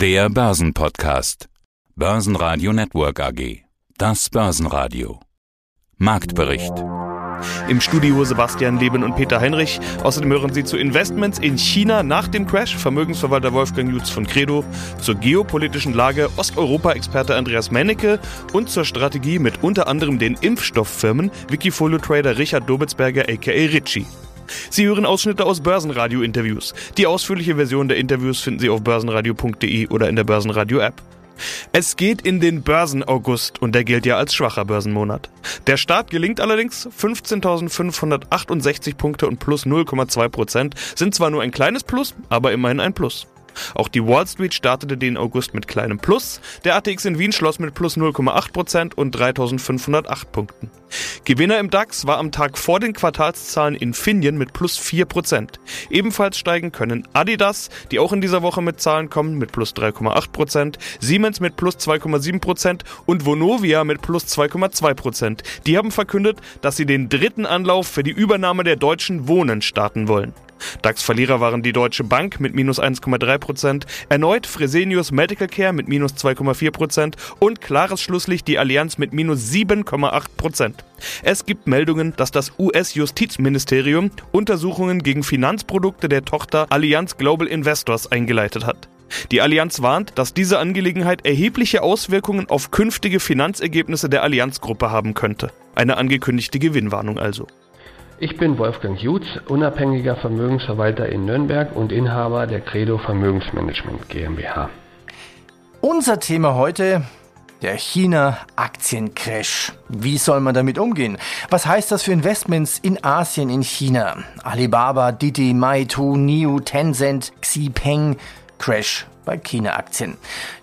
Der Börsenpodcast. Börsenradio Network AG. Das Börsenradio. Marktbericht. Im Studio Sebastian Leben und Peter Heinrich. Außerdem hören Sie zu Investments in China nach dem Crash Vermögensverwalter Wolfgang Jutz von Credo, zur geopolitischen Lage Osteuropa-Experte Andreas Mennecke und zur Strategie mit unter anderem den Impfstofffirmen Wikifolio-Trader Richard Dobitzberger aka Ritchie. Sie hören Ausschnitte aus Börsenradio-Interviews. Die ausführliche Version der Interviews finden Sie auf börsenradio.de oder in der Börsenradio-App. Es geht in den Börsenaugust und der gilt ja als schwacher Börsenmonat. Der Start gelingt allerdings. 15.568 Punkte und plus 0,2 Prozent sind zwar nur ein kleines Plus, aber immerhin ein Plus. Auch die Wall Street startete den August mit kleinem Plus. Der ATX in Wien schloss mit plus 0,8% und 3508 Punkten. Gewinner im DAX war am Tag vor den Quartalszahlen Infineon mit plus 4%. Ebenfalls steigen können Adidas, die auch in dieser Woche mit Zahlen kommen, mit plus 3,8%, Siemens mit plus 2,7% und Vonovia mit plus 2,2%. Die haben verkündet, dass sie den dritten Anlauf für die Übernahme der Deutschen Wohnen starten wollen. DAX-Verlierer waren die Deutsche Bank mit minus 1,3%, erneut Fresenius Medical Care mit minus 2,4% und klares Schlusslicht die Allianz mit minus 7,8%. Es gibt Meldungen, dass das US-Justizministerium Untersuchungen gegen Finanzprodukte der Tochter Allianz Global Investors eingeleitet hat. Die Allianz warnt, dass diese Angelegenheit erhebliche Auswirkungen auf künftige Finanzergebnisse der Allianzgruppe haben könnte. Eine angekündigte Gewinnwarnung also. Ich bin Wolfgang Jutz, unabhängiger Vermögensverwalter in Nürnberg und Inhaber der Credo Vermögensmanagement GmbH. Unser Thema heute der China-Aktiencrash. Wie soll man damit umgehen? Was heißt das für Investments in Asien, in China? Alibaba, Didi, Maitu, Niu, Tencent, Xipeng, Crash bei China-Aktien.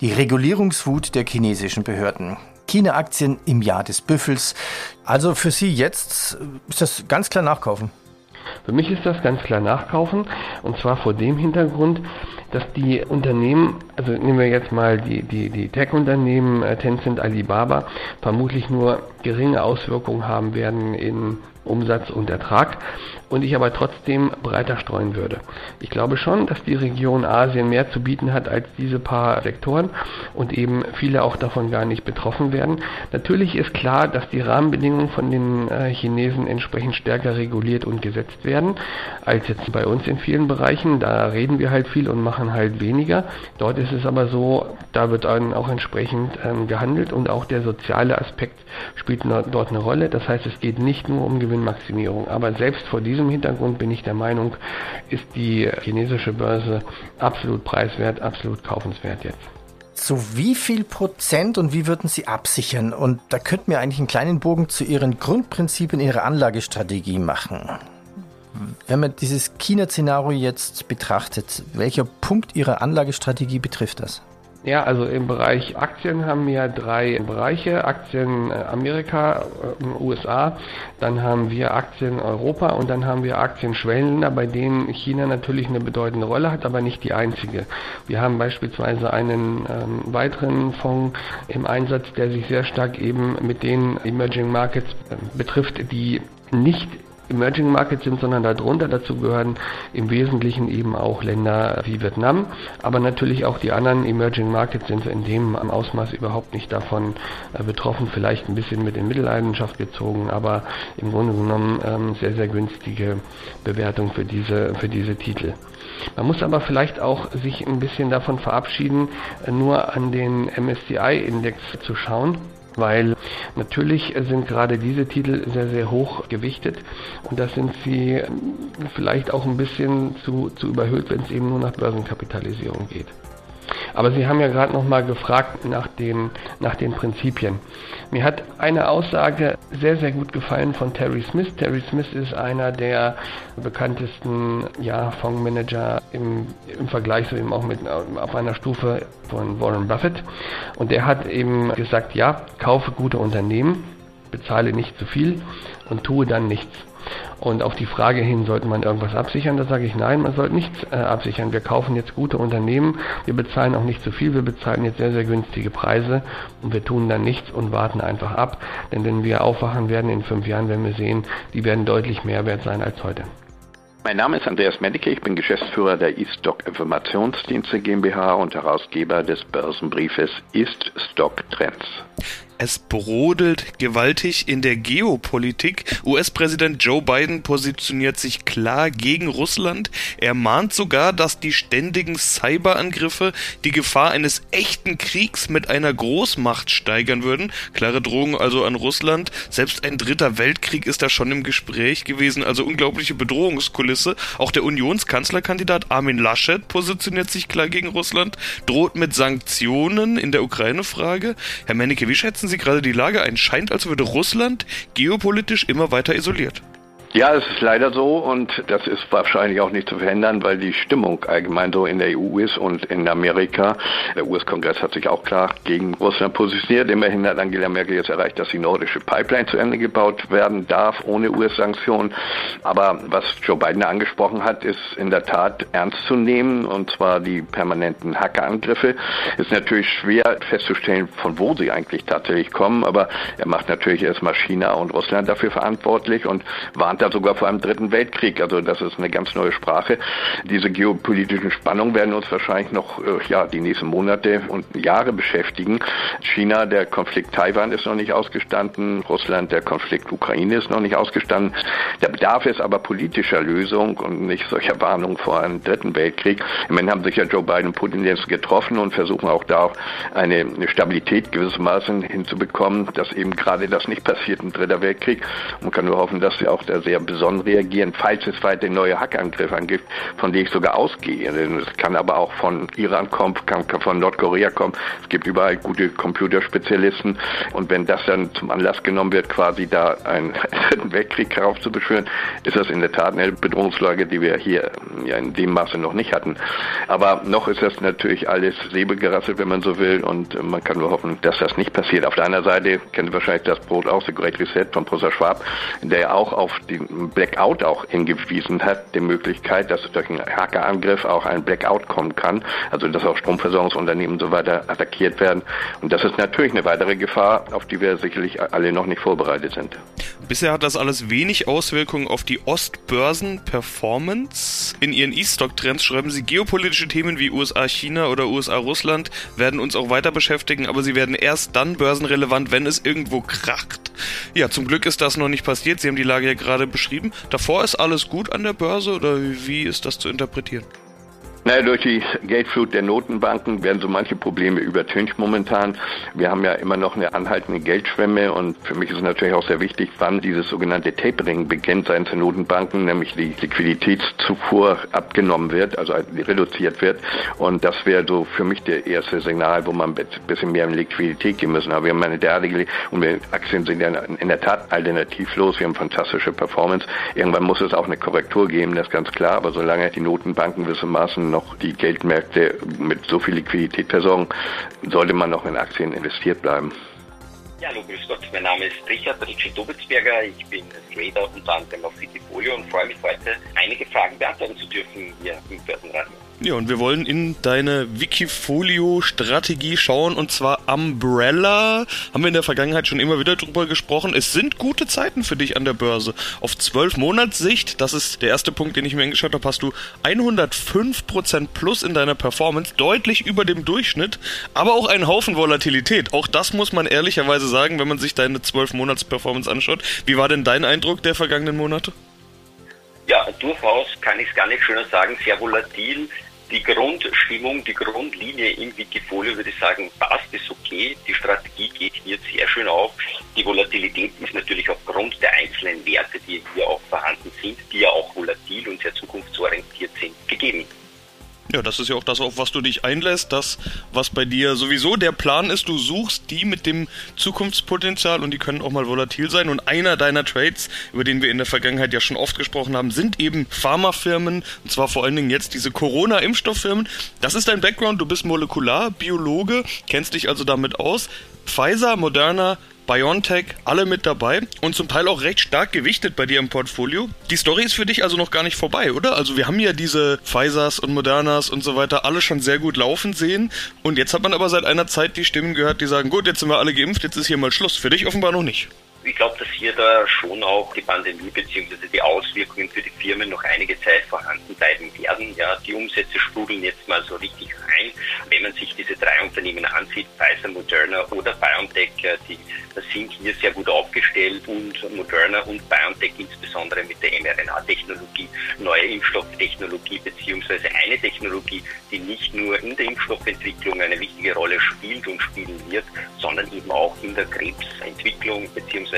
Die Regulierungswut der chinesischen Behörden. China-Aktien im Jahr des Büffels. Also für Sie jetzt ist das ganz klar nachkaufen. Für mich ist das ganz klar nachkaufen und zwar vor dem Hintergrund, dass die Unternehmen, also nehmen wir jetzt mal die, die, die Tech-Unternehmen äh, Tencent, Alibaba, vermutlich nur geringe Auswirkungen haben werden in Umsatz und Ertrag und ich aber trotzdem breiter streuen würde. Ich glaube schon, dass die Region Asien mehr zu bieten hat als diese paar Sektoren und eben viele auch davon gar nicht betroffen werden. Natürlich ist klar, dass die Rahmenbedingungen von den äh, Chinesen entsprechend stärker reguliert und gesetzt werden als jetzt bei uns in vielen Bereichen. Da reden wir halt viel und machen halt weniger. Dort ist es aber so, da wird dann auch entsprechend ähm, gehandelt und auch der soziale Aspekt spielt dort eine Rolle. Das heißt, es geht nicht nur um Gewinnmaximierung. Aber selbst vor diesem Hintergrund bin ich der Meinung, ist die chinesische Börse absolut preiswert, absolut kaufenswert jetzt. Zu wie viel Prozent und wie würden Sie absichern? Und da könnten wir eigentlich einen kleinen Bogen zu Ihren Grundprinzipien Ihrer Anlagestrategie machen. Wenn man dieses China-Szenario jetzt betrachtet, welcher Punkt Ihrer Anlagestrategie betrifft das? Ja, also im Bereich Aktien haben wir drei Bereiche. Aktien äh, Amerika, äh, USA, dann haben wir Aktien Europa und dann haben wir Aktien Schwellenländer, bei denen China natürlich eine bedeutende Rolle hat, aber nicht die einzige. Wir haben beispielsweise einen ähm, weiteren Fonds im Einsatz, der sich sehr stark eben mit den Emerging Markets äh, betrifft, die nicht Emerging Markets sind, sondern darunter. Dazu gehören im Wesentlichen eben auch Länder wie Vietnam, aber natürlich auch die anderen Emerging Markets sind in dem Ausmaß überhaupt nicht davon äh, betroffen, vielleicht ein bisschen mit in Mittelleidenschaft gezogen, aber im Grunde genommen ähm, sehr, sehr günstige Bewertung für diese, für diese Titel. Man muss aber vielleicht auch sich ein bisschen davon verabschieden, äh, nur an den MSCI-Index zu schauen weil natürlich sind gerade diese Titel sehr, sehr hoch gewichtet und das sind sie vielleicht auch ein bisschen zu, zu überhöht, wenn es eben nur nach Börsenkapitalisierung geht. Aber Sie haben ja gerade noch mal gefragt nach den, nach den Prinzipien. Mir hat eine Aussage sehr, sehr gut gefallen von Terry Smith. Terry Smith ist einer der bekanntesten ja, Fondsmanager im, im Vergleich so eben auch mit auf einer Stufe von Warren Buffett. Und der hat eben gesagt, ja, kaufe gute Unternehmen, bezahle nicht zu viel und tue dann nichts. Und auf die Frage hin, sollte man irgendwas absichern, da sage ich nein, man sollte nichts äh, absichern. Wir kaufen jetzt gute Unternehmen, wir bezahlen auch nicht zu viel, wir bezahlen jetzt sehr, sehr günstige Preise und wir tun dann nichts und warten einfach ab. Denn wenn wir aufwachen werden in fünf Jahren, werden wir sehen, die werden deutlich mehr wert sein als heute. Mein Name ist Andreas Medicke, ich bin Geschäftsführer der E-Stock Informationsdienste GmbH und Herausgeber des Börsenbriefes Ist-Stock Trends. Es brodelt gewaltig in der Geopolitik. US-Präsident Joe Biden positioniert sich klar gegen Russland. Er mahnt sogar, dass die ständigen Cyberangriffe die Gefahr eines echten Kriegs mit einer Großmacht steigern würden. Klare Drohung also an Russland. Selbst ein dritter Weltkrieg ist da schon im Gespräch gewesen. Also unglaubliche Bedrohungskulisse. Auch der Unionskanzlerkandidat Armin Laschet positioniert sich klar gegen Russland, droht mit Sanktionen in der Ukraine-Frage. Herr Menneke, wie schätzen Sie Sie gerade die Lage ein? Scheint, als würde Russland geopolitisch immer weiter isoliert. Ja, es ist leider so und das ist wahrscheinlich auch nicht zu verhindern, weil die Stimmung allgemein so in der EU ist und in Amerika. Der US-Kongress hat sich auch klar gegen Russland positioniert. Immerhin hat Angela Merkel jetzt erreicht, dass die nordische Pipeline zu Ende gebaut werden darf, ohne US-Sanktionen. Aber was Joe Biden angesprochen hat, ist in der Tat ernst zu nehmen und zwar die permanenten Hackerangriffe. Ist natürlich schwer festzustellen, von wo sie eigentlich tatsächlich kommen, aber er macht natürlich erstmal China und Russland dafür verantwortlich und warnt da sogar vor einem dritten Weltkrieg. Also das ist eine ganz neue Sprache. Diese geopolitischen Spannungen werden uns wahrscheinlich noch äh, ja die nächsten Monate und Jahre beschäftigen. China, der Konflikt Taiwan ist noch nicht ausgestanden. Russland, der Konflikt Ukraine ist noch nicht ausgestanden. Der Bedarf ist aber politischer Lösung und nicht solcher Warnung vor einem dritten Weltkrieg. Immerhin haben sich ja Joe Biden und Putin jetzt getroffen und versuchen auch da eine Stabilität gewissermaßen hinzubekommen, dass eben gerade das nicht passiert, ein dritter Weltkrieg. Man kann nur hoffen, dass sie auch der sehr besonnen reagieren, falls es weiter neue Hackangriffe gibt, von denen ich sogar ausgehe. Es kann aber auch von Iran kommen, kann von Nordkorea kommen. Es gibt überall gute Computerspezialisten. Und wenn das dann zum Anlass genommen wird, quasi da einen dritten Weltkrieg heraufzubeschwören, ist das in der Tat eine Bedrohungslage, die wir hier ja in dem Maße noch nicht hatten. Aber noch ist das natürlich alles säbelgerasselt, wenn man so will. Und man kann nur hoffen, dass das nicht passiert. Auf der anderen Seite Sie wahrscheinlich das Brot auch, The Great Reset von Professor Schwab, der ja auch auf die Blackout auch hingewiesen hat, die Möglichkeit, dass durch einen Hackerangriff auch ein Blackout kommen kann, also dass auch Stromversorgungsunternehmen und so weiter attackiert werden. Und das ist natürlich eine weitere Gefahr, auf die wir sicherlich alle noch nicht vorbereitet sind. Bisher hat das alles wenig Auswirkungen auf die Ostbörsen-Performance. In ihren E-Stock-Trends schreiben sie, geopolitische Themen wie USA-China oder USA-Russland werden uns auch weiter beschäftigen, aber sie werden erst dann börsenrelevant, wenn es irgendwo kracht. Ja, zum Glück ist das noch nicht passiert. Sie haben die Lage ja gerade beschrieben. Davor ist alles gut an der Börse oder wie ist das zu interpretieren? Naja, durch die Geldflut der Notenbanken werden so manche Probleme übertüncht momentan. Wir haben ja immer noch eine anhaltende Geldschwemme und für mich ist natürlich auch sehr wichtig, wann dieses sogenannte Tapering beginnt seitens der Notenbanken, nämlich die Liquiditätszufuhr abgenommen wird, also reduziert wird. Und das wäre so für mich der erste Signal, wo man ein bisschen mehr in Liquidität gehen müssen. Aber wir haben eine derartige, und wir Aktien sind ja in der Tat alternativlos, wir haben fantastische Performance. Irgendwann muss es auch eine Korrektur geben, das ist ganz klar. Aber solange die Notenbanken gewissermaßen noch die Geldmärkte mit so viel Liquidität versorgen, sollte man noch in Aktien investiert bleiben. Ja, hallo, grüß Gott. Mein Name ist Richard Ritchie Dobitzberger. Ich bin Trader unter anderem auf Wikifolio und freue mich heute, einige Fragen beantworten zu dürfen hier im Börsenradio. Ja, und wir wollen in deine Wikifolio-Strategie schauen und zwar Umbrella. Haben wir in der Vergangenheit schon immer wieder drüber gesprochen. Es sind gute Zeiten für dich an der Börse. Auf 12 Monatssicht, das ist der erste Punkt, den ich mir angeschaut habe, hast du 105% plus in deiner Performance, deutlich über dem Durchschnitt, aber auch einen Haufen Volatilität. Auch das muss man ehrlicherweise sagen, wenn man sich deine 12 Monats Performance anschaut. Wie war denn dein Eindruck der vergangenen Monate? Ja, durchaus kann ich es gar nicht schöner sagen, sehr volatil die Grundstimmung, die Grundlinie im Wikifolio, würde ich sagen, passt, ist okay. Die Strategie geht hier sehr schön auf. Die Volatilität ist natürlich aufgrund der einzelnen Werte, die hier auch vorhanden sind, die ja auch volatil und sehr zukunftsorientiert sind, gegeben. Ja, das ist ja auch das, auf was du dich einlässt, das, was bei dir sowieso der Plan ist. Du suchst die mit dem Zukunftspotenzial und die können auch mal volatil sein. Und einer deiner Trades, über den wir in der Vergangenheit ja schon oft gesprochen haben, sind eben Pharmafirmen, und zwar vor allen Dingen jetzt diese Corona-Impfstofffirmen. Das ist dein Background, du bist Molekularbiologe, kennst dich also damit aus. Pfizer, Moderna, BioNTech, alle mit dabei und zum Teil auch recht stark gewichtet bei dir im Portfolio. Die Story ist für dich also noch gar nicht vorbei, oder? Also wir haben ja diese Pfizers und Modernas und so weiter alle schon sehr gut laufen sehen und jetzt hat man aber seit einer Zeit die Stimmen gehört, die sagen, gut, jetzt sind wir alle geimpft, jetzt ist hier mal Schluss. Für dich offenbar noch nicht. Ich glaube, dass hier da schon auch die Pandemie bzw. die Auswirkungen für die Firmen noch einige Zeit vorhanden bleiben werden. Ja, die Umsätze sprudeln jetzt mal so richtig rein. Wenn man sich diese drei Unternehmen ansieht, Pfizer, Moderna oder BioNTech, äh, die sind hier sehr gut aufgestellt und Moderna und BioNTech insbesondere mit der mRNA-Technologie, neue Impfstofftechnologie beziehungsweise eine Technologie, die nicht nur in der Impfstoffentwicklung eine wichtige Rolle spielt und spielen wird, sondern eben auch in der Krebsentwicklung beziehungsweise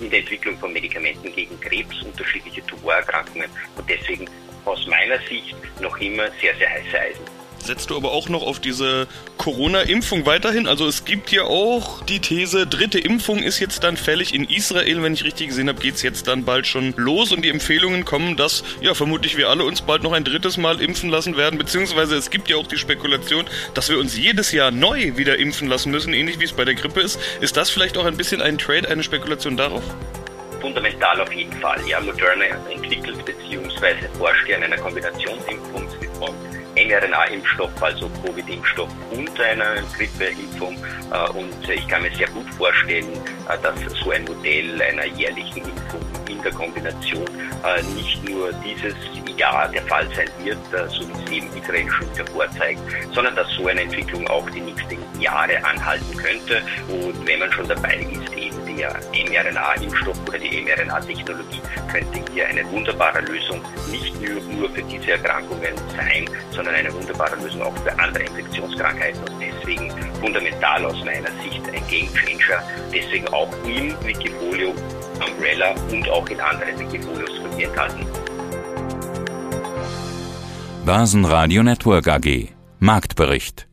in der Entwicklung von Medikamenten gegen Krebs, unterschiedliche Tumorerkrankungen. Und deswegen aus meiner Sicht noch immer sehr, sehr heiße Eisen setzt du aber auch noch auf diese Corona-Impfung weiterhin? Also es gibt ja auch die These, dritte Impfung ist jetzt dann fällig in Israel. Wenn ich richtig gesehen habe, geht es jetzt dann bald schon los und die Empfehlungen kommen, dass ja vermutlich wir alle uns bald noch ein drittes Mal impfen lassen werden, beziehungsweise es gibt ja auch die Spekulation, dass wir uns jedes Jahr neu wieder impfen lassen müssen, ähnlich wie es bei der Grippe ist. Ist das vielleicht auch ein bisschen ein Trade, eine Spekulation darauf? Fundamental auf jeden Fall. Ja, Moderna entwickelt bzw. forscht an einer Kombinationsimpfung mRNA-Impfstoff, also Covid-Impfstoff und einer Grippeimpfung. Äh, und ich kann mir sehr gut vorstellen, äh, dass so ein Modell einer jährlichen Impfung in der Kombination äh, nicht nur dieses Jahr der Fall sein wird, so wie es eben Israel schon wieder vorzeigt, sondern dass so eine Entwicklung auch die nächsten Jahre anhalten könnte. Und wenn man schon dabei ist, eben der mRNA-Impfstoff oder die mRNA-Technologie könnte hier eine wunderbare Lösung nicht nur, nur für diese Erkrankungen sein, sondern eine wunderbare Lösung auch für andere Infektionskrankheiten und deswegen fundamental aus meiner Sicht ein Game Changer. Deswegen auch im Wikifolio Umbrella und auch in anderen Wikifolios von mir enthalten. Börsenradio Network AG Marktbericht